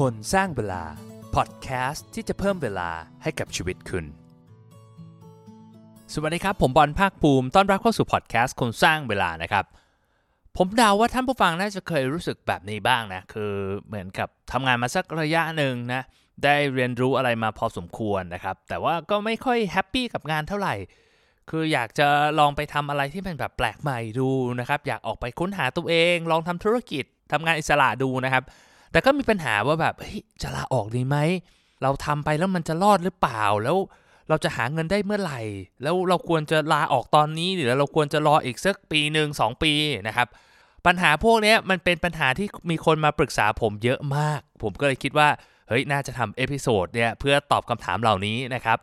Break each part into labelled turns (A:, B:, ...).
A: คนสร้างเวลา พอดแคสต์ที่จะเพิ่มเวลาให้กับชีวิตคุณ สวัสดีครับ ผมบอลภาคภูมิ ต้อนรับเข้าสู่พอดแคสต์คนสร้างเวลานะครับ ผมเดาว่าท่านผู้ฟังน่าจะเคยรู้สึกแบบนี้บ้างนะ คือเหมือนกับทำงานมาสักระยะหนึ่งนะ ได้เรียนรู้อะไรมาพอสมควรนะครับ แต่ว่าก็ไม่ค่อยแฮปปี้กับงานเท่าไหร่ คืออยากจะลองไปทำอะไรที่มันแบบแปลกใหม่ดูนะครับ อยากออกไปค้นหาตัวเอง ลองทำธุรกิจทำงานอิสระดูนะครับ แต่ก็มีปัญหาว่าแบบเฮ้ยจะลาออกดีไหม เราทำไปแล้วมันจะรอดหรือเปล่าแล้วเราจะหาเงินได้เมื่อไหร่ แล้วเราควรจะลาออกตอนนี้ หรือเราควรจะรออีกสักปีหนึ่งสองปีนะครับ ปัญหาพวกนี้มันเป็นปัญหาที่มีคนมาปรึกษาผมเยอะมาก ผมก็เลยคิดว่า เฮ้ย น่าจะทำ episode เนี่ยเพื่อตอบคำถามเหล่านี้นะครับ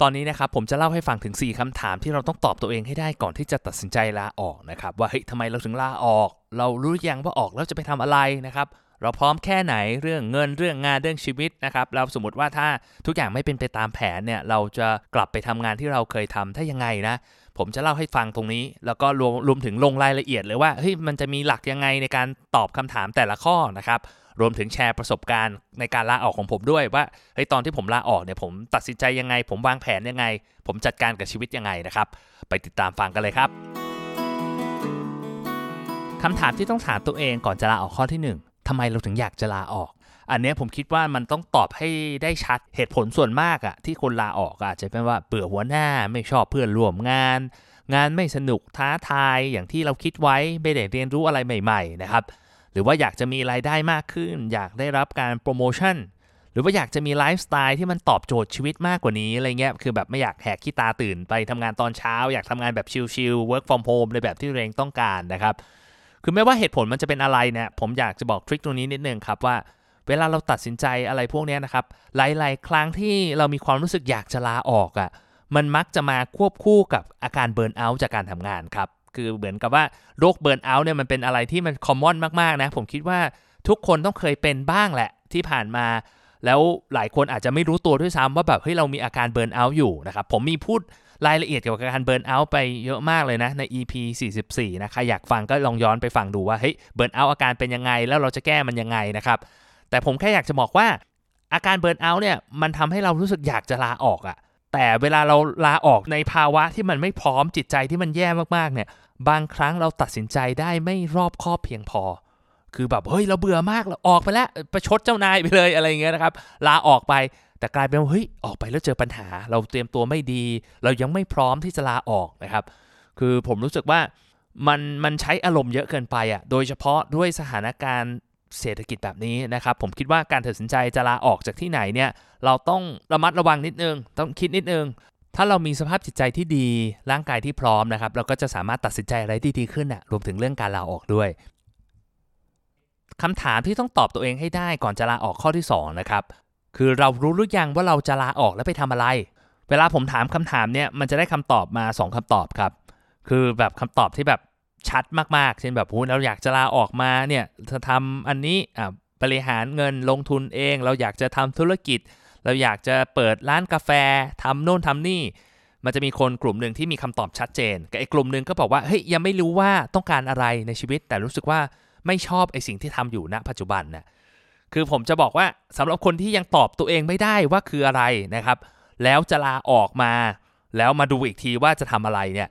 A: ตอนนี้นะครับผมจะเล่าให้ฟังถึง 4คำถามที่เราต้องตอบตัวเองให้ได้ก่อนที่จะตัดสินใจลาออกนะครับ ว่าเฮ้ยทำไมเราถึงลาออก เรารู้ยังว่าออกแล้วจะไปทำอะไรนะครับ เราพร้อมแค่ไหนเรื่องเงินเรื่องงานเรื่องชีวิตนะครับแล้วสมมติว่าถ้าทุกอย่างไม่เป็นไปตามแผนเนี่ยเราจะกลับไปทำงานที่เราเคยทำถ้ายังไงนะผมจะเล่าให้ฟังตรงนี้ แล้วก็รวมรวมถึงลงรายละเอียดเลยว่าเฮ้ยมันจะมีหลักยังไงในการตอบคำถามแต่ละข้อนะครับรวมถึงแชร์ประสบการณ์ในการลาออกของผมด้วยว่าเฮ้ยตอนที่ผมลาออกเนี่ยผมตัดสินใจยังไง ผมวางแผนยังไง ผมจัดการกับชีวิตยังไงนะครับ ไปติดตามฟังกันเลยครับคำถามที่ต้องถามตัวเองก่อนจะลาออกข้อที่หนึ่ง ทำไมเราถึงอยากจะลาออก อันนี้ผมคิดว่ามันต้องตอบให้ได้ชัดเหตุผลส่วนมากอะที่คนลาออกอาจจะเป็นว่าเบื่อหัวหน้าไม่ชอบเพื่อนร่วมงาน งานไม่สนุกท้าทายอย่างที่เราคิดไว้ไม่ได้เรียนรู้อะไรใหม่ ๆ นะครับ หรือว่าอยากจะมีรายได้มากขึ้น อยากได้รับการโปรโมชั่นหรือว่าอยากจะมีไลฟ์สไตล์ที่มันตอบโจทย์ชีวิตมากกว่านี้อะไรเงี้ย คือแบบไม่อยากแหกขี้ตาตื่นไปทำงานตอนเช้า อยากทำงานแบบชิลๆ work from home ในแบบที่ตัวเองต้องการนะครับ คือไม่ว่าเหตุผลมันจะเป็นอะไรเนี่ยผมอยากจะบอกทริคตรงนี้นิดนึงครับว่าเวลาเราตัดสินใจอะไรพวกนี้นะครับ หลาย ๆ ครั้งที่เรามีความรู้สึกอยากจะลาออกอะ่ะมันมักจะมาควบคู่กับอาการเบิร์นเอาท์จากการทำงานครับ คือเหมือนกับว่าโรคเบิร์นเอาท์เนี่ยมันเป็นอะไรที่มันคอมมอนมาก ๆ นะ ผมคิดว่าทุกคนต้องเคยเป็นบ้างแหละที่ผ่านมา แล้วหลายคนอาจจะไม่รู้ตัวด้วยซ้ำว่าแบบเฮ้ยเรามีอาการเบิร์นเอาท์อยู่นะครับผมมีพูด รายละเอียดเกี่ยวกับการเบิร์นเอาท์ไปเยอะมากเลยนะ ใน EP 44 นะใครอยากฟังก็ลองย้อนไปฟังดูว่า เฮ้ย เบิร์นเอาท์อาการเป็นยังไง แล้วเราจะแก้มันยังไงนะครับ แต่ผมแค่อยากจะบอกว่า อาการเบิร์นเอาท์เนี่ย มันทำให้เรารู้สึกอยากจะลาออกอะแต่เวลาเราลาออกในภาวะที่มันไม่พร้อมจิตใจที่มันแย่มากๆเนี่ย บางครั้งเราตัดสินใจได้ไม่รอบคอบเพียงพอ คือแบบเฮ้ยเราเบื่อมากเราออกไปแล้วประชดเจ้านายไปเลยอะไรเงี้ยนะครับ ลาออกไป แต่กลายเป็นว่าเฮ้ยออกไปแล้วเจอปัญหา เราเตรียมตัวไม่ดี เรายังไม่พร้อมที่จะลาออกนะครับ คือผมรู้สึกว่ามันมันใช้อารมณ์เยอะเกินไปอะโดยเฉพาะด้วยสถานการณ์เศรษฐกิจแบบนี้นะครับผมคิดว่าการตัดสินใจจะลาออกจากที่ไหนเนี่ยเราต้องระมัดระวังนิดนึง ต้องคิดนิดนึง ถ้าเรามีสภาพจิตใจที่ดีร่างกายที่พร้อมนะครับ เราก็จะสามารถตัดสินใจอะไรที่ดีขึ้นอะรวมถึงเรื่องการลาออกด้วยคำถามที่ต้องตอบตัวเองให้ได้ก่อนจะลาออกข้อที่2นะครับ คือเรารู้หรือยังว่าเราจะลาออกแล้วไปทำอะไร เวลาผมถามคำถามเนี่ยมันจะได้คำตอบมา 2คำตอบครับ คือแบบคำตอบที่แบบชัดมากๆ เช่นแบบเราอยากจะลาออกมาเนี่ยจะทำอันนี้อ่าบริหารเงินลงทุนเอง เราอยากจะทำธุรกิจ เราอยากจะเปิดร้านกาแฟทำโน่นทำนี่ มันจะมีคนกลุ่มหนึ่งที่มีคำตอบชัดเจนกับไอ้กลุ่มหนึ่งก็บอกว่าเฮ้ยยังไม่รู้ว่าต้องการอะไรในชีวิต แต่รู้สึกว่าไม่ชอบไอ้สิ่งที่ทำอยู่ณปัจจุบันนะ คือผมจะบอกว่าสำหรับคนที่ยังตอบตัวเองไม่ได้ว่าคืออะไรนะครับ แล้วจะลาออกมา แล้วมาดูอีกทีว่าจะทำอะไรเนี่ย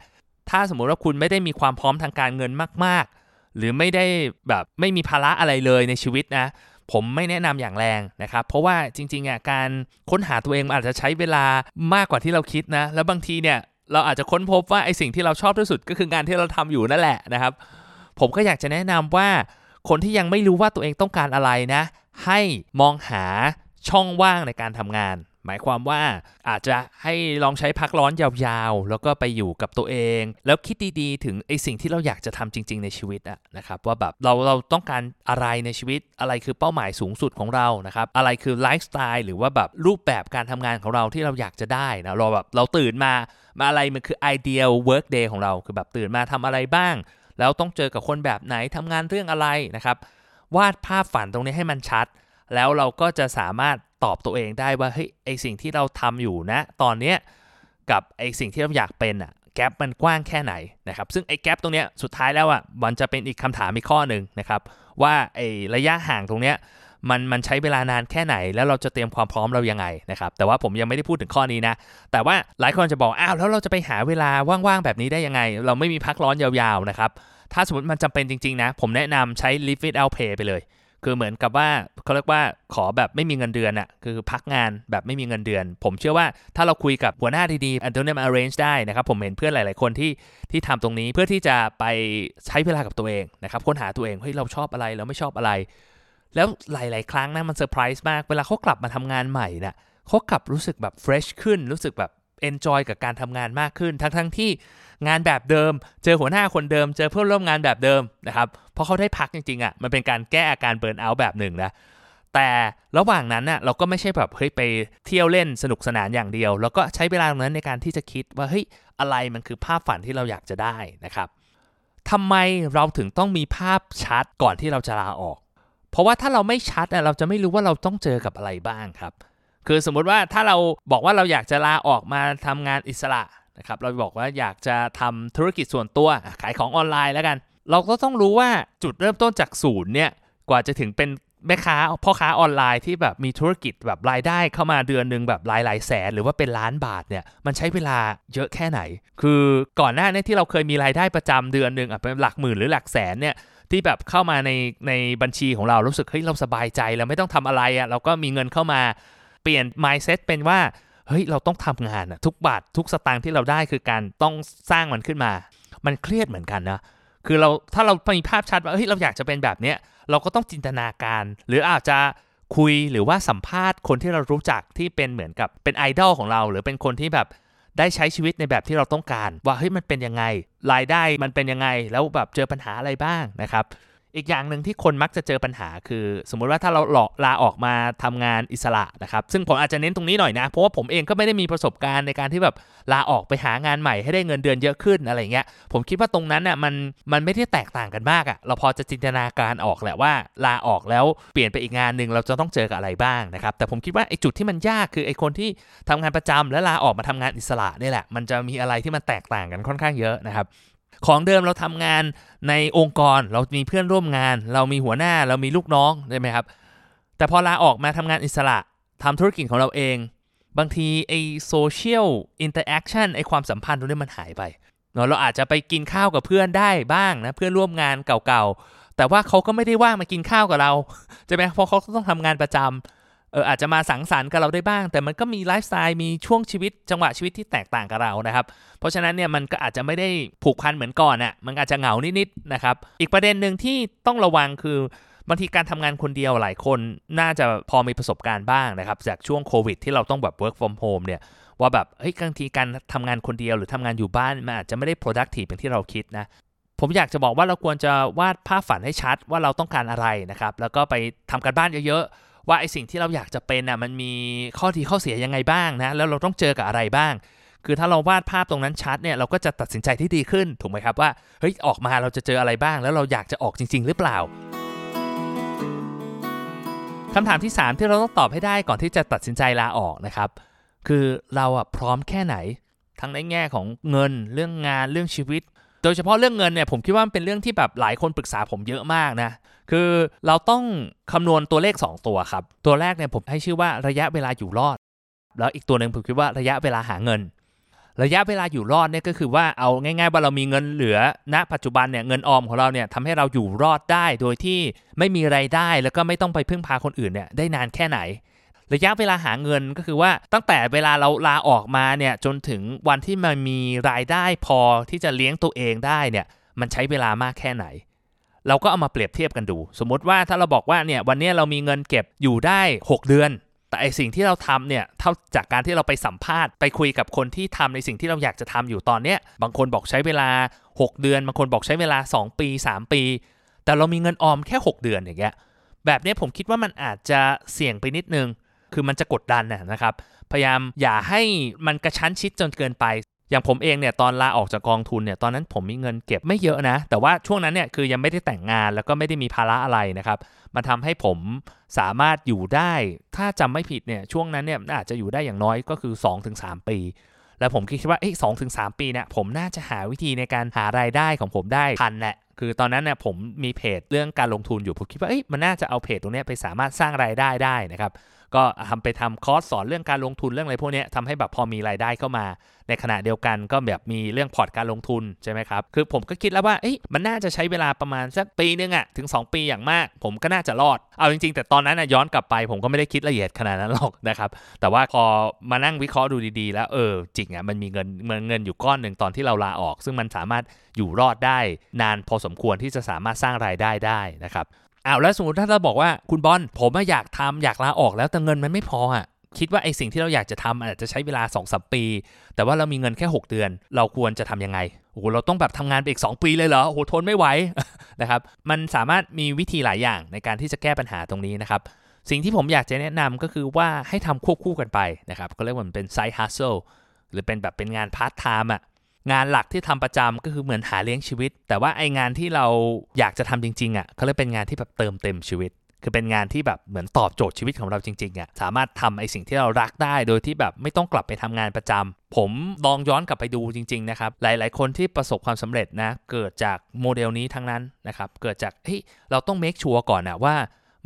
A: ถ้าสมมุติว่าคุณไม่ได้มีความพร้อมทางการเงินมาก ๆ หรือไม่ได้แบบไม่มีภาระอะไรเลยในชีวิตนะผมไม่แนะนำอย่างแรงนะครับ เพราะว่าจริงๆอะการค้นหาตัวเองอาจจะใช้เวลามากกว่าที่เราคิดนะ แล้วบางทีเนี่ยเราอาจจะค้นพบว่าไอสิ่งที่เราชอบที่สุดก็คืองานที่เราทำอยู่นั่นแหละนะครับ ผมก็อยากจะแนะนำว่าคนที่ยังไม่รู้ว่าตัวเองต้องการอะไรนะ ให้มองหาช่องว่างในการทำงาน หมายความว่าอาจจะให้ลองใช้พักร้อนยาวๆ แล้วก็ไปอยู่กับตัวเอง แล้วคิดดีๆ ถึงไอสิ่งที่เราอยากจะทำจริง ๆ ในชีวิตอะนะครับว่าแบบเราเราต้องการอะไรในชีวิตอะไรคือเป้าหมายสูงสุดของเรานะครับอะไรคือไลฟ์สไตล์หรือว่าแบบรูปแบบการทำงานของเราที่เราอยากจะได้นะเราแบบเราตื่นมามาอะไรมันคือ ideal work day ของเราคือแบบตื่นมาทำอะไรบ้าง แล้วต้องเจอกับคนแบบไหนทำงานเรื่องอะไรนะครับ วาดภาพฝันตรงนี้ให้มันชัด แล้วเราก็จะสามารถตอบตัวเองได้ว่าเฮ้ยไอสิ่งที่เราทำอยู่นะ ตอนเนี้ยกับไอสิ่งที่เราอยากเป็นอะแกลบมันกว้างแค่ไหนนะครับ ซึ่งไอแกลบตรงเนี้ยสุดท้ายแล้วอะมันจะเป็นอีกคำถามอีกข้อหนึ่งนะครับ ว่าไอระยะห่างตรงเนี้ยมันมันใช้เวลานานแค่ไหน แล้วเราจะเตรียมความพร้อมเรายังไงนะครับ แต่ว่าผมยังไม่ได้พูดถึงข้อนี้นะ แต่ว่าหลายคนจะบอกอ้าวแล้วเราจะไปหาเวลาว่างๆแบบนี้ได้ยังไง เราไม่มีพักร้อนยาวๆนะครับ ถ้าสมมติมันจำเป็นจริง ๆ นะ ผมแนะนำใช้ live without pay ไปเลย คือเหมือนกับว่าเขาเรียกว่าขอแบบไม่มีเงินเดือนอะคือพักงานแบบไม่มีเงินเดือน ผมเชื่อว่าถ้าเราคุยกับหัวหน้าดีๆอันตรงนี้มา arrange ได้นะครับ ผมเห็นเพื่อนหลาย ๆ คนที่ที่ทำตรงนี้เพื่อที่จะไปใช้เวลากับตัวเองนะครับค้นหาตัวเองเฮ้ยเราชอบอะไรเราไม่ชอบอะไร แล้วหลาย ๆ ครั้งนะมันเซอร์ไพรส์มากเวลาเขากลับมาทำงานใหม่นะ่ะเขากลับรู้สึกแบบ fresh ขึ้นรู้สึกแบบ enjoy กับการทำงานมากขึ้น ทั้งๆทที่งานแบบเดิม เจอหัวหน้าคนเดิม เจอเพื่อนร่วมงานแบบเดิมนะครับเพราะเขาได้พักจริงๆอะ่ะมันเป็นการแก้อาการ burnout แบบหนึ่งนะแต่ระหว่างนั้นน่ะเราก็ไม่ใช่แบบเฮ้ยไปเที่ยวเล่นสนุกสนานอย่างเดียว แล้วก็ใช้เวลาตรงนั้นในการที่จะคิดว่าเฮ้ยอะไรมันคือภาพฝันที่เราอยากจะได้นะครับทำไมเราถึงต้องมีภาพชัดก่อนที่เราจะลาออก เพราะว่าถ้าเราไม่ชัดเราจะไม่รู้ว่าเราต้องเจอกับอะไรบ้างครับ คือสมมุติว่าถ้าเราบอกว่าเราอยากจะลาออกมาทำงานอิสระ นะครับเราบอกว่าอยากจะทำธุรกิจส่วนตัวขายของออนไลน์แล้วกัน เราก็ต้องรู้ว่าจุดเริ่มต้นจากศูนย์เนี่ยกว่าจะถึงเป็นแม่ค้าพ่อค้าออนไลน์ที่แบบมีธุรกิจแบบรายได้เข้ามาเดือนหนึ่งแบบหลายหลายแสน หรือว่าเป็นล้านบาทเนี่ยมันใช้เวลาเยอะแค่ไหน คือก่อนหน้านี้ที่เราเคยมีรายได้ประจำเดือนหนึ่งอะเป็นหลักหมื่นหรือหลักแสนเนี่ยที่แบบเข้ามาในในบัญชีของเรารู้สึกเฮ้ยเราสบายใจเราไม่ต้องทำอะไรอะเราก็มีเงินเข้ามาเปลี่ยน mindset เป็นว่า เฮ้ยเราต้องทำงานอะทุกบาททุกสตางค์ที่เราได้คือการต้องสร้างมันขึ้นมา มันเครียดเหมือนกันนะคือเราถ้าเรามีภาพชัดว่าเฮ้ยเราอยากจะเป็นแบบเนี้ยเราก็ต้องจินตนาการ หรืออาจจะคุยหรือว่าสัมภาษณ์คนที่เรารู้จักที่เป็นเหมือนกับเป็นไอดอลของเรา หรือเป็นคนที่แบบได้ใช้ชีวิตในแบบที่เราต้องการ ว่าเฮ้ยมันเป็นยังไง รายได้มันเป็นยังไง แล้วแบบเจอปัญหาอะไรบ้างนะครับ อีกอย่างหนึ่งที่คนมักจะเจอปัญหาคือ สมมุติว่าถ้าเราหลอกลาออกมาทำงานอิสระนะครับซึ่งผมอาจจะเน้นตรงนี้หน่อยนะ เพราะว่าผมเองก็ไม่ได้มีประสบการณ์ในการที่แบบลาออกไปหางานใหม่ให้ได้เงินเดือนเยอะขึ้นอะไรเงี้ยผมคิดว่าตรงนั้นน่ะมันมันไม่ได้แตกต่างกันมากอะ่ะเราพอจะจินตนาการออกแหละว่าลาออกแล้วเปลี่ยนไปอีกงานหนึ่งเราจะต้องเจอกับอะไรบ้างนะครับแต่ผมคิดว่าไอ้จุดที่มันยากคือไอ้คนที่ทำงานประจำและลาออกมาทำงานอิสระนี่แหละ มันจะมีอะไรที่มันแตกต่างกันค่อนข้างเยอะนะครับ ของเดิมเราทำงานในองค์กร เรามีเพื่อนร่วมงาน เรามีหัวหน้าเรามีลูกน้องใช่ไหมครับ แต่พอลาออกมาทำงานอิสระทำธุรกิจของเราเอง บางทีไอ social interaction ไอความสัมพันธ์ตรงนี้มันหายไปเนาะเราอาจจะไปกินข้าวกับเพื่อนได้บ้างนะเพื่อนร่วมงานเก่าๆแต่ว่าเขาก็ไม่ได้ว่างมากินข้าวกับเราใช่ไหมเพราะเขาต้องทำงานประจำ เอออาจจะมาสังสรรค์กับเราได้บ้าง แต่มันก็มีไลฟ์สไตล์มีช่วงชีวิตจังหวะชีวิตที่แตกต่างกับเรานะครับ เพราะฉะนั้นเนี่ยมันก็อาจจะไม่ได้ผูกพันเหมือนก่อนอะ่ะมันอาจจะเหงานิดๆนะครับ อีกประเด็นหนึ่งที่ต้องระวังคือบางทีการทำงานคนเดียวหลายคนน่าจะพอมีประสบการณ์บ้างนะครับ จากช่วงโควิด ที่เราต้องแบบ work from home เนี่ยว่าแบบเฮ้ยบางทีการทำงานคนเดียวหรือทำงานอยู่บ้านมันอาจจะไม่ได้ productive อย่างที่เราคิดนะผมอยากจะบอกว่าเราควรจะวาดภาพฝันให้ชัดว่าเราต้องการอะไรนะครับ แล้วก็ไปทำการบ้านเยอะ ว่าไอสิ่งที่เราอยากจะเป็นอะมันมีข้อดีข้อเสียยังไงบ้างนะแล้วเราต้องเจอกับอะไรบ้าง คือถ้าเราวาดภาพตรงนั้นชัดเนี่ยเราก็จะตัดสินใจที่ดีขึ้นถูกไหมครับว่าเฮ้ยออกมาเราจะเจออะไรบ้าง แล้วเราอยากจะออกจริง ๆ หรือเปล่าคำถามที่ 3 ที่เราต้องตอบให้ได้ก่อนที่จะตัดสินใจลาออกนะครับ คือเราอะพร้อมแค่ไหน ทั้งในแง่ของเงินเรื่องงานเรื่องชีวิต โดยเฉพาะเรื่องเงินเนี่ยผมคิดว่ามันเป็นเรื่องที่แบบหลายคนปรึกษาผมเยอะมากนะ คือเราต้องคำนวณตัวเลข 2 ตัวครับ ตัวแรกเนี่ยผมให้ชื่อว่าระยะเวลาอยู่รอด แล้วอีกตัวหนึ่งผมคิดว่าระยะเวลาหาเงิน ระยะเวลาอยู่รอดเนี่ยก็คือว่าเอาง่ายๆว่าเรามีเงินเหลือณ ปัจจุบันเนี่ยเงินออมของเราเนี่ยทำให้เราอยู่รอดได้โดยที่ไม่มีไรายได้ แล้วก็ไม่ต้องไปพึ่งพาคนอื่นเนี่ยได้นานแค่ไหน ระยะเวลาหาเงินก็คือว่าตั้งแต่เวลาเราลาออกมาเนี่ยจนถึงวันที่มันมีรายได้พอที่จะเลี้ยงตัวเองได้เนี่ยมันใช้เวลามากแค่ไหน เราก็เอามาเปรียบเทียบกันดู สมมติว่าถ้าเราบอกว่าเนี่ยวันนี้เรามีเงินเก็บอยู่ได้ 6 เดือน แต่ไอสิ่งที่เราทำเนี่ยเท่าจากการที่เราไปสัมภาษณ์ไปคุยกับคนที่ทำในสิ่งที่เราอยากจะทำอยู่ตอนเนี้ยบางคนบอกใช้เวลา 6 เดือน บางคนบอกใช้เวลา 2 ปี 3 ปี แต่เรามีเงินออมแค่ 6 เดือนอย่างเงี้ยแบบนี้ผมคิดว่ามันอาจจะเสี่ยงไปนิดนึง คือมันจะกดดันนะครับ พยายามอย่าให้มันกระชั้นชิดจนเกินไป อย่างผมเองเนี่ยตอนลาออกจากกองทุนเนี่ยตอนนั้นผมมีเงินเก็บไม่เยอะนะ แต่ว่าช่วงนั้นเนี่ยคือยังไม่ได้แต่งงานแล้วก็ไม่ได้มีภาระอะไรนะครับมันทาให้ผมสามารถอยู่ได้ ถ้าจำไม่ผิดเนี่ยช่วงนั้นเนี่ยอาจจะอยู่ได้อย่างน้อยก็คือ 2-3 ปีแแล้วผมคิดว่าเอ้สองถึงสปีเนี่ยผมน่าจะหาวิธีในการหารายได้ของผมได้ทันแหละคือตอนนั้นเนี่ยผมมีเพจเรื่องการลงทุนอยู่ผมคิดว่าเอ้ยมันน่าจะเอาเพจตรงนี้ไปสามารถสร้างรายได้ได้นะครับ ก็ทำไปทำคอร์สสอนเรื่องการลงทุนเรื่องอะไรพวกนี้ทำให้แบบพอมีรายได้เข้ามา ในขณะเดียวกันก็แบบมีเรื่องพอร์ตการลงทุนใช่ไหมครับคือผมก็คิดแล้วว่าเอ้ยมันน่าจะใช้เวลาประมาณสักปีนึงอะถึง 2 ปีอย่างมาก ผมก็น่าจะรอดเอาจริง ๆ แต่ตอนนั้นนะย้อนกลับไป ผมก็ไม่ได้คิดละเอียดขนาดนั้นหรอกนะครับแต่ว่าพอมานั่งวิเคราะห์ดูดีๆ แล้วเออจริงอะมันมีเงินเงินเงินอยู่ก้อนหนึ่งตอนที่เราลาออก ซึ่งมันสามารถอยู่รอดได้ นานพอสมควรที่จะสามารถสร้างรายได้ได้นะครับ อ้าวแล้วสมมติถ้าเราบอกว่าคุณบอลผมอยากทำอยากลาออกแล้วแต่เงินมันไม่พออะคิดว่าไอสิ่งที่เราอยากจะทำอาจจะใช้เวลา2อสปี แต่ว่าเรามีเงินแค่ 6 เดือน เราควรจะทํำยังไงโอ้โหเราต้องแบบทำงานไปอีก 2 ปีเลยเหรอโอ้โหทนไม่ไหวนะครับมันสามารถมีวิธีหลายอย่างในการที่จะแก้ปัญหาตรงนี้นะครับสิ่งที่ผมอยากจะแนะนำก็คือว่าให้ทำควบคู่กันไปนะครับก็เรียกว่ามันเป็น side hustle หรือเป็นแบบเป็นงานพาร์ทไทม์อะ งานหลักที่ทำประจำก็คือเหมือนหาเลี้ยงชีวิต แต่ว่าไองานที่เราอยากจะทำจริงๆอะเขาเรียกเป็นงานที่แบบเติมเต็มชีวิต คือเป็นงานที่แบบเหมือนตอบโจทย์ชีวิตของเราจริงๆอะสามารถทำไอสิ่งที่เรารักได้ โดยที่แบบไม่ต้องกลับไปทำงานประจำผมลองย้อนกลับไปดูจริงๆนะครับหลายๆ คนที่ประสบความสำเร็จนะเกิดจากโมเดลนี้ทั้งนั้นนะครับเกิดจากเฮ้ยเราต้อง make sure ก่อนนะว่า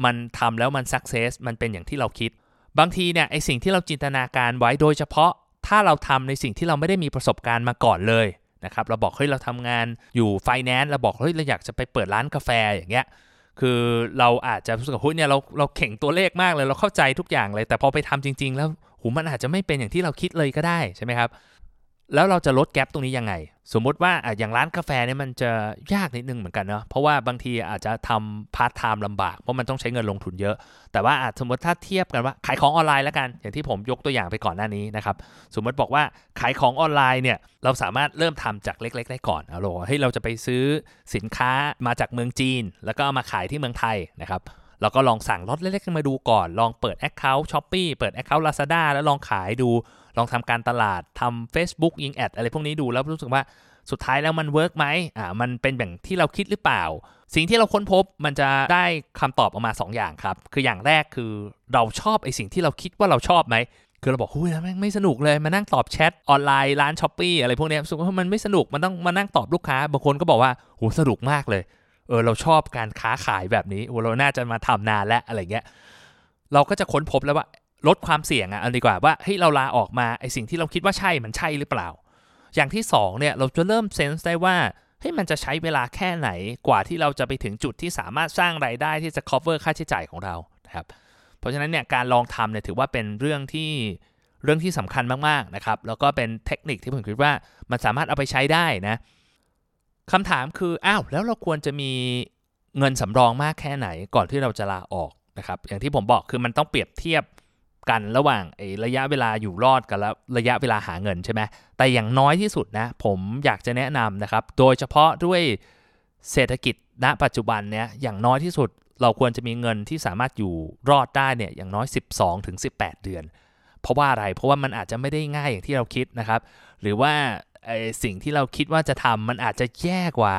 A: มันทำแล้วมัน success มันเป็นอย่างที่เราคิดบางทีเนี่ยไอสิ่งที่เราจินตนาการไว้โดยเฉพาะ ถ้าเราทำในสิ่งที่เราไม่ได้มีประสบการณ์มาก่อนเลยนะครับเราบอกเฮ้ยเราทำงานอยู่ไฟแนนซ์เราบอกเฮ้ยเราอยากจะไปเปิดร้านกาแฟอย่างเงี้ยคือเราอาจจะรู้สึกว่าเฮ้ยเนี่ยเราเราเก่งตัวเลขมากเลยเราเข้าใจทุกอย่างเลย แต่พอไปทำจริง ๆ แล้วโหมันอาจจะไม่เป็นอย่างที่เราคิดเลยก็ได้ใช่ไหมครับ แล้วเราจะลด gap ตรงนี้ยังไง สมมติว่าอย่างร้านกาแฟเนี่ยมันจะยากนิดนึงเหมือนกันเนาะเพราะว่าบางทีอาจจะทำพาร์ทไทม์ลำบาก เพราะมันต้องใช้เงินลงทุนเยอะ แต่ว่าสมมติถ้าเทียบกันว่าขายของออนไลน์แล้วกัน อย่างที่ผมยกตัวอย่างไปก่อนหน้านี้นะครับสมมติบอกว่าขายของออนไลน์เนี่ยเราสามารถเริ่มทำจากเล็ก ๆ ได้ก่อนเอาโหให้เราจะไปซื้อสินค้ามาจากเมืองจีน แล้วก็ามาขายที่เมืองไทยนะครับเราก็ลองสั่งล็อตเล็กๆมาดูก่อน ลองเปิด Account Shopee เปิด Account Lazada แล้วลองขายดู ลองทำการตลาดทำ Facebook ยิง ad อะไรพวกนี้ดูแล้วรู้สึกว่าสุดท้ายแล้วมัน work ไหมอ่ามันเป็นแบบที่เราคิดหรือเปล่า สิ่งที่เราค้นพบมันจะได้คำตอบออกมา2อย่างครับ คืออย่างแรกคือเราชอบไอสิ่งที่เราคิดว่าเราชอบไหมคือเราบอกหุ้ยแม่งไม่สนุกเลยมานั่งตอบแชทออนไลน์ร้านช้อปปี้อะไรพวกนี้สึกว่ามันไม่สนุกมันต้องมานั่งตอบลูกค้าบางคนก็บอกว่าโหสนุกมากเลยเออเราชอบการค้าขายแบบนี้โอ้เราน่าจะมาทำนานแล้วอะไรเงี้ยเราก็จะค้นพบแล้วว่า ลดความเสี่ยงอะเอาดีกว่าว่าเฮ้ยเราลาออกมาไอสิ่งที่เราคิดว่าใช่มันใช่หรือเปล่า อย่างที่2เนี่ยเราจะเริ่มเซนส์ได้ว่าเฮ้ยมันจะใช้เวลาแค่ไหนกว่าที่เราจะไปถึงจุดที่สามารถสร้างไรายได้ที่จะ cover ค่าใช้จ่ายของเรานะครับเพราะฉะนั้นเนี่ยการลองทำเนี่ยถือว่าเป็นเรื่องที่เรื่องที่สำคัญมากๆนะครับแล้วก็เป็นเทคนิคที่ผมคิดว่ามันสามารถเอาไปใช้ได้นะคำถามคืออ้าวแล้วเราควรจะมีเงินสำรองมากแค่ไหนก่อนที่เราจะลาออกนะครับอย่างที่ผมบอกคือมันต้องเปรียบเทียบ กันระหว่างไอ้ระยะเวลาอยู่รอดกับแล้วระยะเวลาหาเงินใช่ไหมแต่อย่างน้อยที่สุดนะ ผมอยากจะแนะนำนะครับ โดยเฉพาะด้วยเศรษฐกิจณปัจจุบันเนี้ยอย่างน้อยที่สุดเราควรจะมีเงินที่สามารถอยู่รอดได้เนี่ยอย่างน้อย 12ถึง18 เดือน เพราะว่าอะไรเพราะว่ามันอาจจะไม่ได้ง่ายอย่างที่เราคิดนะครับ หรือว่าไอ้สิ่งที่เราคิดว่าจะทำมันอาจจะแย่กว่า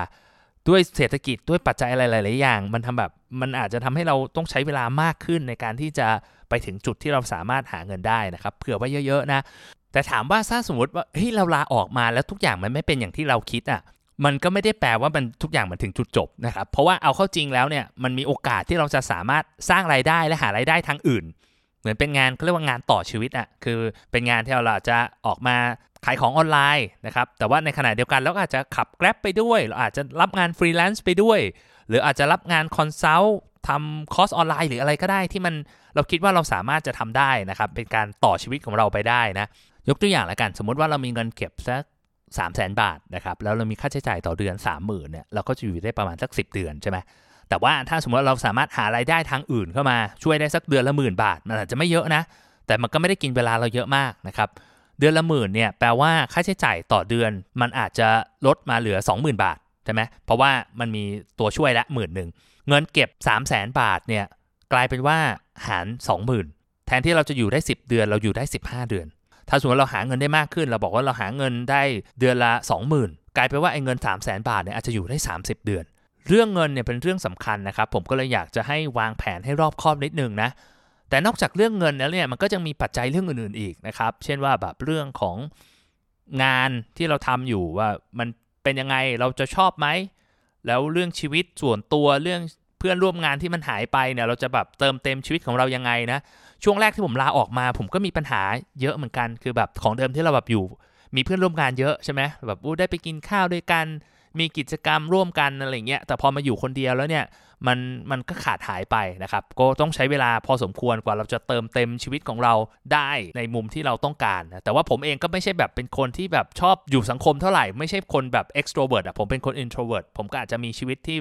A: ด้วยเศรษฐกิจด้วยปัจจัยอะไรหลาย ๆ อย่าง มันทำแบบมันอาจจะทำให้เราต้องใช้เวลามากขึ้นในการที่จะ ไปถึงจุดที่เราสามารถหาเงินได้นะครับเผื่อไว้เยอะๆนะแต่ถามว่าถ้าสมมติว่าเฮ้ยเราลาออกมาแล้วทุกอย่างมันไม่เป็นอย่างที่เราคิดอะมันก็ไม่ได้แปลว่ามันทุกอย่างมันถึงจุดจบนะครับ เพราะว่าเอาเข้าจริงแล้วเนี่ยมันมีโอกาสที่เราจะสามารถสร้างรายได้และหารายได้ทางอื่น เหมือนเป็นงานเขาเรียกว่างานต่อชีวิตอะคือเป็นงานที่เราจะออกมาขายของออนไลน์นะครับแต่ว่าในขณะเดียวกันเราก็อาจจะขับ Grab ไปด้วย เราอาจจะรับงานฟรีแลนซ์ไปด้วย หรืออาจจะรับงาน consult ทำคอร์สออนไลน์หรืออะไรก็ได้ที่มันเราคิดว่าเราสามารถจะทำได้นะครับ เป็นการต่อชีวิตของเราไปได้นะ ยกตัวอย่างละกัน สมมติว่าเรามีเงินเก็บสักสามแสนบาทนะครับ แล้วเรามีค่าใช้จ่ายต่อเดือน 30,000 เนี่ยเราก็จะอยู่ได้ประมาณสัก 10 เดือนใช่ไหมแต่ว่าถ้าสมมติเราสามารถหารายได้ทางอื่นเข้ามาช่วยได้สักเดือนละหมื่นบาทมันอาจจะไม่เยอะนะ แต่มันก็ไม่ได้กินเวลาเราเยอะมากนะครับเดือนละหมื่นเนี่ยแปลว่าค่าใช้จ่ายต่อเดือนมันอาจจะลดมาเหลือ 20,000 บาทใช่ไหมเพราะว่ามันมีตัวช่วยละหมื่นหนึ่ง เงินเก็บ 3 0 0แสนบาทเนี่ยกลายเป็นว่าหาร 20,000 แทนที่เราจะอยู่ได้ 10 เดือนเราอยู่ได้ 15 เดือน ถ้าสมมติเราหาเงินได้มากขึ้น เราบอกว่าเราหาเงินได้เดือนละ 20,000 กลายเป็นว่าไอ้เงิน 3 0 0แสนบาทเนี่ยอาจจะอยู่ได้ 30 เดือน เรื่องเงินเนี่ยเป็นเรื่องสำคัญนะครับ ผมก็เลยอยากจะให้วางแผนให้รอบคอบนิดนึงนะแต่นอกจากเรื่องเงินแล้วเนี่ยมันก็จะมีปัจจัยเรื่องอื่นๆอีกนะครับ เช่นว่าแบบเรื่องของงานที่เราทำอยู่ว่ามันเป็นยังไงเราจะชอบไหม แล้วเรื่องชีวิตส่วนตัวเรื่องเพื่อนร่วมงานที่มันหายไปเนี่ยเราจะแบบเติมเต็มชีวิตของเรายังไงนะช่วงแรกที่ผมลาออกมา ผมก็มีปัญหาเยอะเหมือนกันคือแบบของเดิมที่เราแบบอยู่ มีเพื่อนร่วมงานเยอะใช่ไหมแบบได้ไปกินข้าวด้วยกัน มีกิจกรรมร่วมกันอะไรเงี้ยแต่พอมาอยู่คนเดียวแล้วเนี่ยมันมันก็ขาดหายไปนะครับ ก็ต้องใช้เวลาพอสมควรกว่าเราจะเติมเต็มชีวิตของเราได้ในมุมที่เราต้องการนะแต่ว่าผมเองก็ไม่ใช่แบบเป็นคนที่แบบชอบอยู่สังคมเท่าไหร่ ไม่ใช่คนแบบ extrovert อะผมเป็นคน introvert ผมก็อาจจะมีชีวิตที่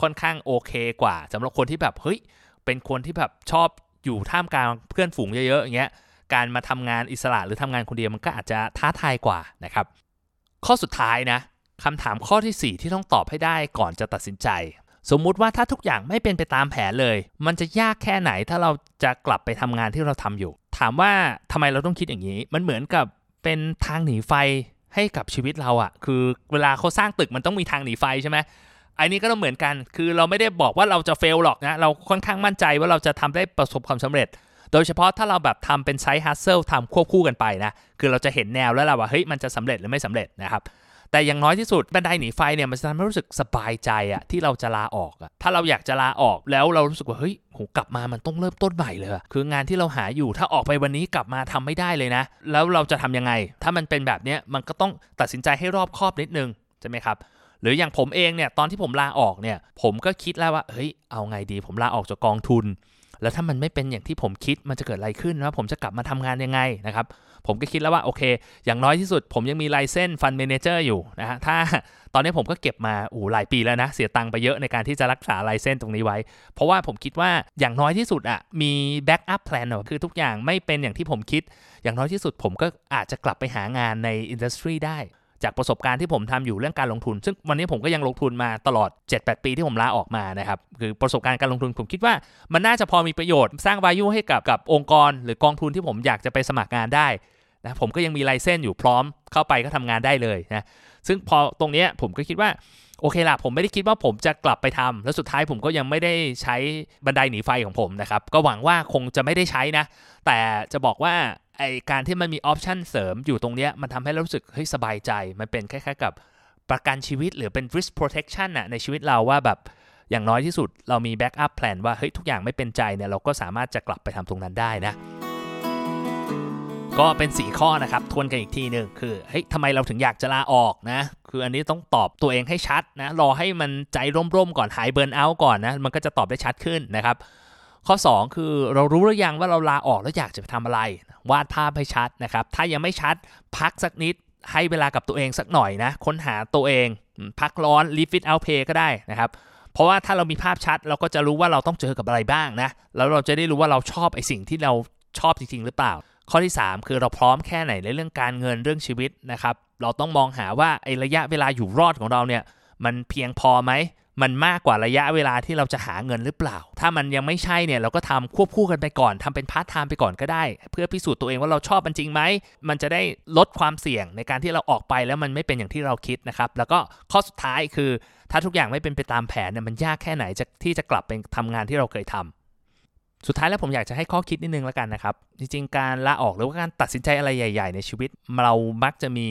A: ค่อนข้างโอเคกว่าสำหรับคนที่แบบเฮ้ยเป็นคนที่แบบชอบอยู่ท่ามกลางเพื่อนฝูงเยอะๆอย่างเงี้ยการมาทำงานอิสระหรือทำงานคนเดียวมันก็อาจจะท้าทายกว่านะครับข้อสุดท้ายนะ คำถามข้อที่ 4 ที่ต้องตอบให้ได้ก่อนจะตัดสินใจ สมมุติว่าถ้าทุกอย่างไม่เป็นไปตามแผนเลย มันจะยากแค่ไหนถ้าเราจะกลับไปทำงานที่เราทำอยู่ ถามว่าทำไมเราต้องคิดอย่างนี้ มันเหมือนกับเป็นทางหนีไฟให้กับชีวิตเราอะคือเวลาเขาสร้างตึกมันต้องมีทางหนีไฟใช่ไหมอันนี้ก็ต้องเหมือนกัน คือเราไม่ได้บอกว่าเราจะเฟลหรอกนะ เราค่อนข้างมั่นใจว่าเราจะทำได้ประสบความสำเร็จ โดยเฉพาะถ้าเราแบบทำเป็นไซส์ฮัสเซิลทำควบคู่กันไปนะ คือเราจะเห็นแนวแล้วเราว่าเฮ้ยมันจะสำเร็จหรือไม่สำเร็จนะครับ แต่อย่างน้อยที่สุดบันไดหนีไฟเนี่ยมันจะทำให้รู้สึกสบายใจอะที่เราจะลาออกอะถ้าเราอยากจะลาออกแล้วเรารู้สึกว่าเฮ้ยโหกลับมามันต้องเริ่มต้นใหม่เลยคืองานที่เราหาอยู่ถ้าออกไปวันนี้กลับมาทำไม่ได้เลยนะ แล้วเราจะทำยังไง ถ้ามันเป็นแบบเนี้ยมันก็ต้องตัดสินใจให้รอบคอบนิดนึงใช่ไหมครับหรืออย่างผมเองเนี่ยตอนที่ผมลาออกเนี่ยผมก็คิดแล้วว่าเฮ้ยเอาไงดี ผมลาออกจากกองทุน แล้วถ้ามันไม่เป็นอย่างที่ผมคิดมันจะเกิดอะไรขึ้นว่าผมจะกลับมาทำงานยังไงนะครับผมก็คิดแล้วว่าโอเค อย่างน้อยที่สุด ผมยังมี license fund manager อยู่นะฮะถ้าตอนนี้ผมก็เก็บมาอู้หลายปีแล้วนะ เสียตังค์ไปเยอะในการที่จะรักษา license ตรงนี้ไว้ เพราะว่าผมคิดว่าอย่างน้อยที่สุดอะมี backup plan คือทุกอย่างไม่เป็นอย่างที่ผมคิด อย่างน้อยที่สุดผมก็อาจจะกลับไปหางานใน industry ได้ จากประสบการณ์ที่ผมทำอยู่เรื่องการลงทุน ซึ่งวันนี้ผมก็ยังลงทุนมาตลอด 7-8 ปีที่ผมลาออกมานะครับคือประสบการณ์การลงทุนผมคิดว่ามันน่าจะพอมีประโยชน์สร้างวายุให้กับกับองค์กร หรือกองทุนที่ผมอยากจะไปสมัครงานได้นะผมก็ยังมี license อยู่พร้อมเข้าไปก็ทำงานได้เลยนะซึ่งพอตรงนี้ผมก็คิดว่าโอเคละผมไม่ได้คิดว่าผมจะกลับไปทำแล้วสุดท้ายผมก็ยังไม่ได้ใช้บันไดหนีไฟของผมนะครับ ก็หวังว่าคงจะไม่ได้ใช้นะ แต่จะบอกว่า ไอการที่มันมีออปชันเสริมอยู่ตรงเนี้ยมันทำให้เรารู้สึกเฮ้ยสบายใจ มันเป็นคล้ายๆกับประกันชีวิตหรือเป็น risk protection อะในชีวิตเราว่าแบบอย่างน้อยที่สุดเรามี backup plan ว่าเฮ้ยทุกอย่างไม่เป็นใจเนี่ยเราก็สามารถจะกลับไปทำตรงนั้นได้นะ ก็เป็น 4 ข้อนะครับ ทวนกันอีกทีหนึ่งคือเฮ้ยทำไมเราถึงอยากจะลาออกนะ คืออันนี้ต้องตอบตัวเองให้ชัดนะ รอให้มันใจร่มๆก่อนหายเบิร์นเอาท์ก่อนนะ มันก็จะตอบได้ชัดขึ้นนะครับ ข้อ 2 คือเรารู้หรือยังว่าเราลาออกแล้วอยากจะไปทำอะไร วาดภาพให้ชัดนะครับ ถ้ายังไม่ชัดพักสักนิดให้เวลากับตัวเองสักหน่อยนะ ค้นหาตัวเองพักร้อน leave it out pay ก็ได้นะครับ เพราะว่าถ้าเรามีภาพชัด เราก็จะรู้ว่าเราต้องเจอกับอะไรบ้างนะ แล้วเราจะได้รู้ว่าเราชอบไอสิ่งที่เราชอบจริง ๆ หรือเปล่า ข้อที่ 3 คือเราพร้อมแค่ไหนในเรื่องการเงินเรื่องชีวิตนะครับ เราต้องมองหาว่าไอระยะเวลาอยู่รอดของเราเนี่ยมันเพียงพอไหม มันมากกว่าระยะเวลาที่เราจะหาเงินหรือเปล่า ถ้ามันยังไม่ใช่เนี่ยเราก็ทำควบคู่กันไปก่อนทำเป็นพาร์ทไทม์ไปก่อนก็ได้ เพื่อพิสูจน์ตัวเองว่าเราชอบมันจริงไหม มันจะได้ลดความเสี่ยงในการที่เราออกไปแล้วมันไม่เป็นอย่างที่เราคิดนะครับ แล้วก็ข้อสุดท้ายคือ ถ้าทุกอย่างไม่เป็นไปตามแผนเนี่ยมันยากแค่ไหนจะที่จะกลับไปทำงานที่เราเคยทำสุดท้ายแล้วผมอยากจะให้ข้อคิดนิดนึงแล้วกันนะครับ จริงๆ การลาออกหรือว่าการตัดสินใจอะไรใหญ่ ๆ ในชีวิต เรามักจะมี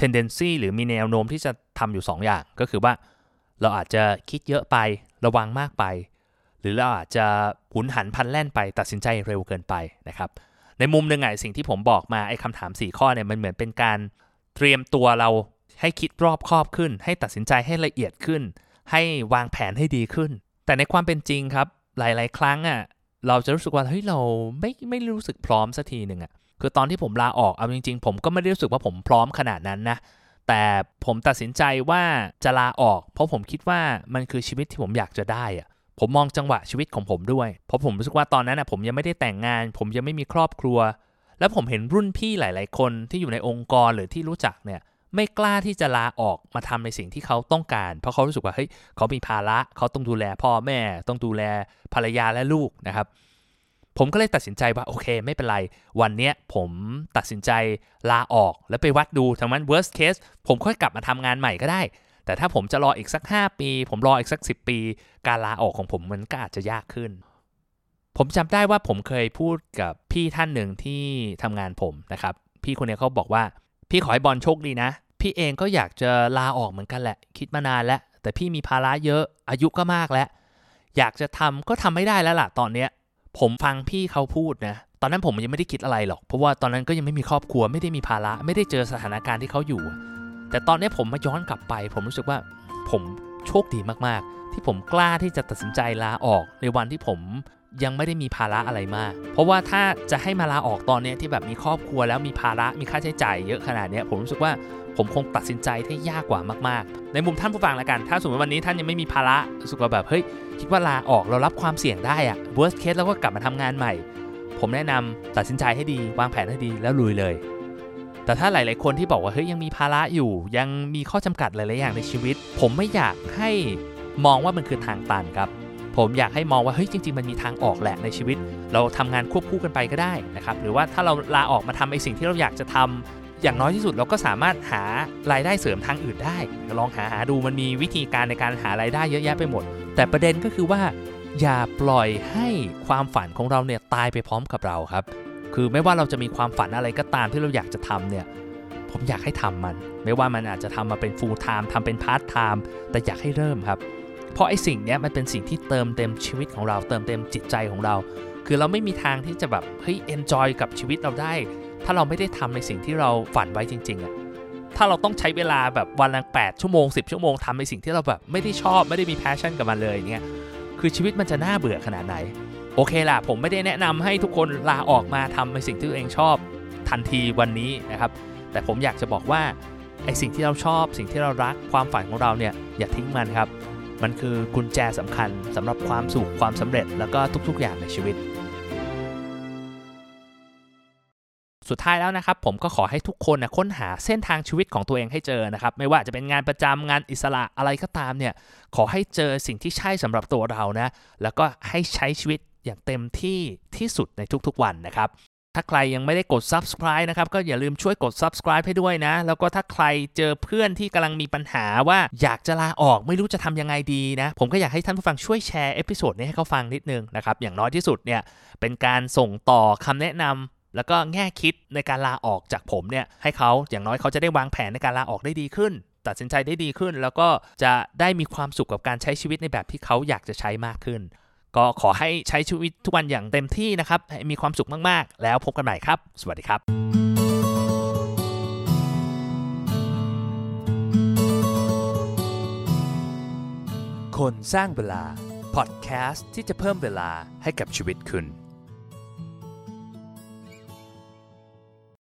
A: tendency หรือมีแนวโน้มที่จะทำอยู่2อย่าง ก็คือว่า เราอาจจะคิดเยอะไประวังมากไป หรือเราอาจจะหุนหันพันแล่นไปตัดสินใจเร็วเกินไปนะครับ ในมุมหนึ่งไงสิ่งที่ผมบอกมาไอ้คำถาม 4 ข้อเนี่ยมันเหมือนเป็นการเตรียมตัวเราให้คิดรอบคอบขึ้น ให้ตัดสินใจให้ละเอียดขึ้น ให้วางแผนให้ดีขึ้น แต่ในความเป็นจริงครับ หลาย ๆ ครั้งอะเราจะรู้สึกว่าเฮ้ยเราไม่ไม่รู้สึกพร้อมสักทีหนึ่งอะคือตอนที่ผมลาออกเอาจริง ๆ ผมก็ไม่ได้รู้สึกว่าผมพร้อมขนาดนั้นนะ แต่ผมตัดสินใจว่าจะลาออก เพราะผมคิดว่ามันคือชีวิตที่ผมอยากจะได้อะผมมองจังหวะชีวิตของผมด้วย เพราะผมรู้สึกว่าตอนนั้นนะผมยังไม่ได้แต่งงาน ผมยังไม่มีครอบครัว แล้วผมเห็นรุ่นพี่หลาย ๆ คนที่อยู่ในองค์กรหรือที่รู้จักเนี่ยไม่กล้าที่จะลาออกมาทำในสิ่งที่เขาต้องการ เพราะเขารู้สึกว่าเฮ้ยเขามีภาระเขาต้องดูแลพ่อแม่ ต้องดูแลภรรยาและลูกนะครับ ผมก็เลยตัดสินใจว่าโอเค ไม่เป็นไร วันนี้ผมตัดสินใจลาออกแล้วไปวัดดูทั้งนั้น worst case ผมค่อยกลับมาทำงานใหม่ก็ได้ แต่ถ้าผมจะรออีกสัก 5 ปี ผมรออีกสัก 10 ปี การลาออกของผมมันก็อาจจะยากขึ้น ผมจำได้ว่าผมเคยพูดกับพี่ท่านหนึ่งที่ทำงานผมนะครับ พี่คนนี้เขาบอกว่าพพี่ขอให้บอลโชคดีนะ พี่เองก็อยากจะลาออกเหมือนกันแหละ คิดมานานแล้ว แต่พี่มีภาระเยอะอายุก็มากแล้ว อยากจะทำก็ทำไม่ได้แล้วล่ะตอนเนี้ย ผมฟังพี่เขาพูดนะตอนนั้นผมยังไม่ได้คิดอะไรหรอก เพราะว่าตอนนั้นก็ยังไม่มีครอบครัวไม่ได้มีภาระไม่ได้เจอสถานการณ์ที่เขาอยู่ แต่ตอนนี้ผมมาย้อนกลับไป ผมรู้สึกว่าผมโชคดีมากๆ ที่ผมกล้าที่จะตัดสินใจลาออกในวันที่ผมยังไม่ได้มีภาระอะไรมาก เพราะว่าถ้าจะให้มาลาออกตอนนี้ที่แบบมีครอบครัวแล้วมีภาระมีค่าใช้จ่ายเยอะขนาดนี้ผมรู้สึกว่า ผมคงตัดสินใจที่ยากกว่ามากๆ ในมุมท่านผู้ฟังละกัน ถ้าสมมติวันนี้ท่านยังไม่มีภาระรู้สึกว่าแบบเฮ้ยคิดว่าลาออกเรารับความเสี่ยงได้อะ worst case แล้วก็กลับมาทำงานใหม่ ผมแนะนำตัดสินใจให้ดี วางแผนให้ดีแล้วลุยเลย แต่ถ้าหลาย ๆ คนที่บอกว่าเฮ้ยยังมีภาระอยู่ ยังมีข้อจำกัดหลาย ๆ อย่างในชีวิต ผมไม่อยากให้มองว่ามันคือทางตันครับผมอยากให้มองว่าเฮ้ยจริง ๆ มันมีทางออกแหละในชีวิต เราทำงานควบคู่กันไปก็ได้นะครับหรือว่าถ้าเราลาออกมาทำไอ้สิ่งที่เราอยากจะทำ อย่างน้อยที่สุดเราก็สามารถหารายได้เสริมทางอื่นได้ ลองหาหาดูมันมีวิธีการในการหารายได้เยอะแยะไปหมด แต่ประเด็นก็คือว่า อย่าปล่อยให้ความฝันของเราเนี่ยตายไปพร้อมกับเราครับ คือไม่ว่าเราจะมีความฝันอะไรก็ตามที่เราอยากจะทำเนี่ยผมอยากให้ทำมัน ไม่ว่ามันอาจจะทำมาเป็น full time ทำเป็น part time แต่อยากให้เริ่มครับ เพราะไอ้สิ่งนี้มันเป็นสิ่งที่เติมเต็มชีวิตของเรา เติมเต็มจิตใจของเรา คือเราไม่มีทางที่จะแบบเฮ้ย enjoy กับชีวิตเราได้ ถ้าเราไม่ได้ทำในสิ่งที่เราฝันไว้จริงๆอะถ้าเราต้องใช้เวลาแบบวันละ8ชั่วโมง 10 ชั่วโมงทำในสิ่งที่เราแบบไม่ได้ชอบไม่ได้มี passion กับมันเลยเนี่ยคือชีวิตมันจะน่าเบื่อขนาดไหน โอเคล่ะ ผมไม่ได้แนะนำให้ทุกคนลาออกมาทำในสิ่งที่ตัวเองชอบทันทีวันนี้นะครับ แต่ผมอยากจะบอกว่าไอสิ่งที่เราชอบ สิ่งที่เรารักความฝันของเราเนี่ยอย่าทิ้งมันครับ มันคือกุญแจสำคัญสำหรับความสุขความสำเร็จแล้วก็ทุกๆอย่างในชีวิต สุดท้ายแล้วนะครับผมก็ขอให้ทุกคนนะค้นหาเส้นทางชีวิตของตัวเองให้เจอนะครับไม่ว่าจะเป็นงานประจำงานอิสระอะไรก็ตามเนี่ยขอให้เจอสิ่งที่ใช่สำหรับตัวเรานะแล้วก็ให้ใช้ชีวิตอย่างเต็มที่ที่สุดในทุกๆวันนะครับถ้าใครยังไม่ได้กด subscribe นะครับ ก็อย่าลืมช่วยกด subscribe ให้ด้วยนะ แล้วก็ถ้าใครเจอเพื่อนที่กำลังมีปัญหาว่าอยากจะลาออกไม่รู้จะทำยังไงดีนะ ผมก็อยากให้ท่านผู้ฟังช่วยแชร์ episode นี้ให้เขาฟังนิดนึงนะครับ อย่างน้อยที่สุดเนี่ย เป็นการส่งต่อคำแนะนำ แล้วก็แง่คิดในการลาออกจากผมเนี่ยให้เขาอย่างน้อยเขาจะได้วางแผนในการลาออกได้ดีขึ้น ตัดสินใจได้ดีขึ้น แล้วก็จะได้มีความสุขกับการใช้ชีวิตในแบบที่เขาอยากจะใช้มากขึ้น ก็ขอให้ใช้ชีวิตทุกวันอย่างเต็มที่นะครับมีความสุขมากๆ แล้วพบกันใหม่ครับ สวัสดีครับคนสร้างเวลา พอดแคสต์ที่จะเพิ่มเวลาให้กับชีวิตคุณ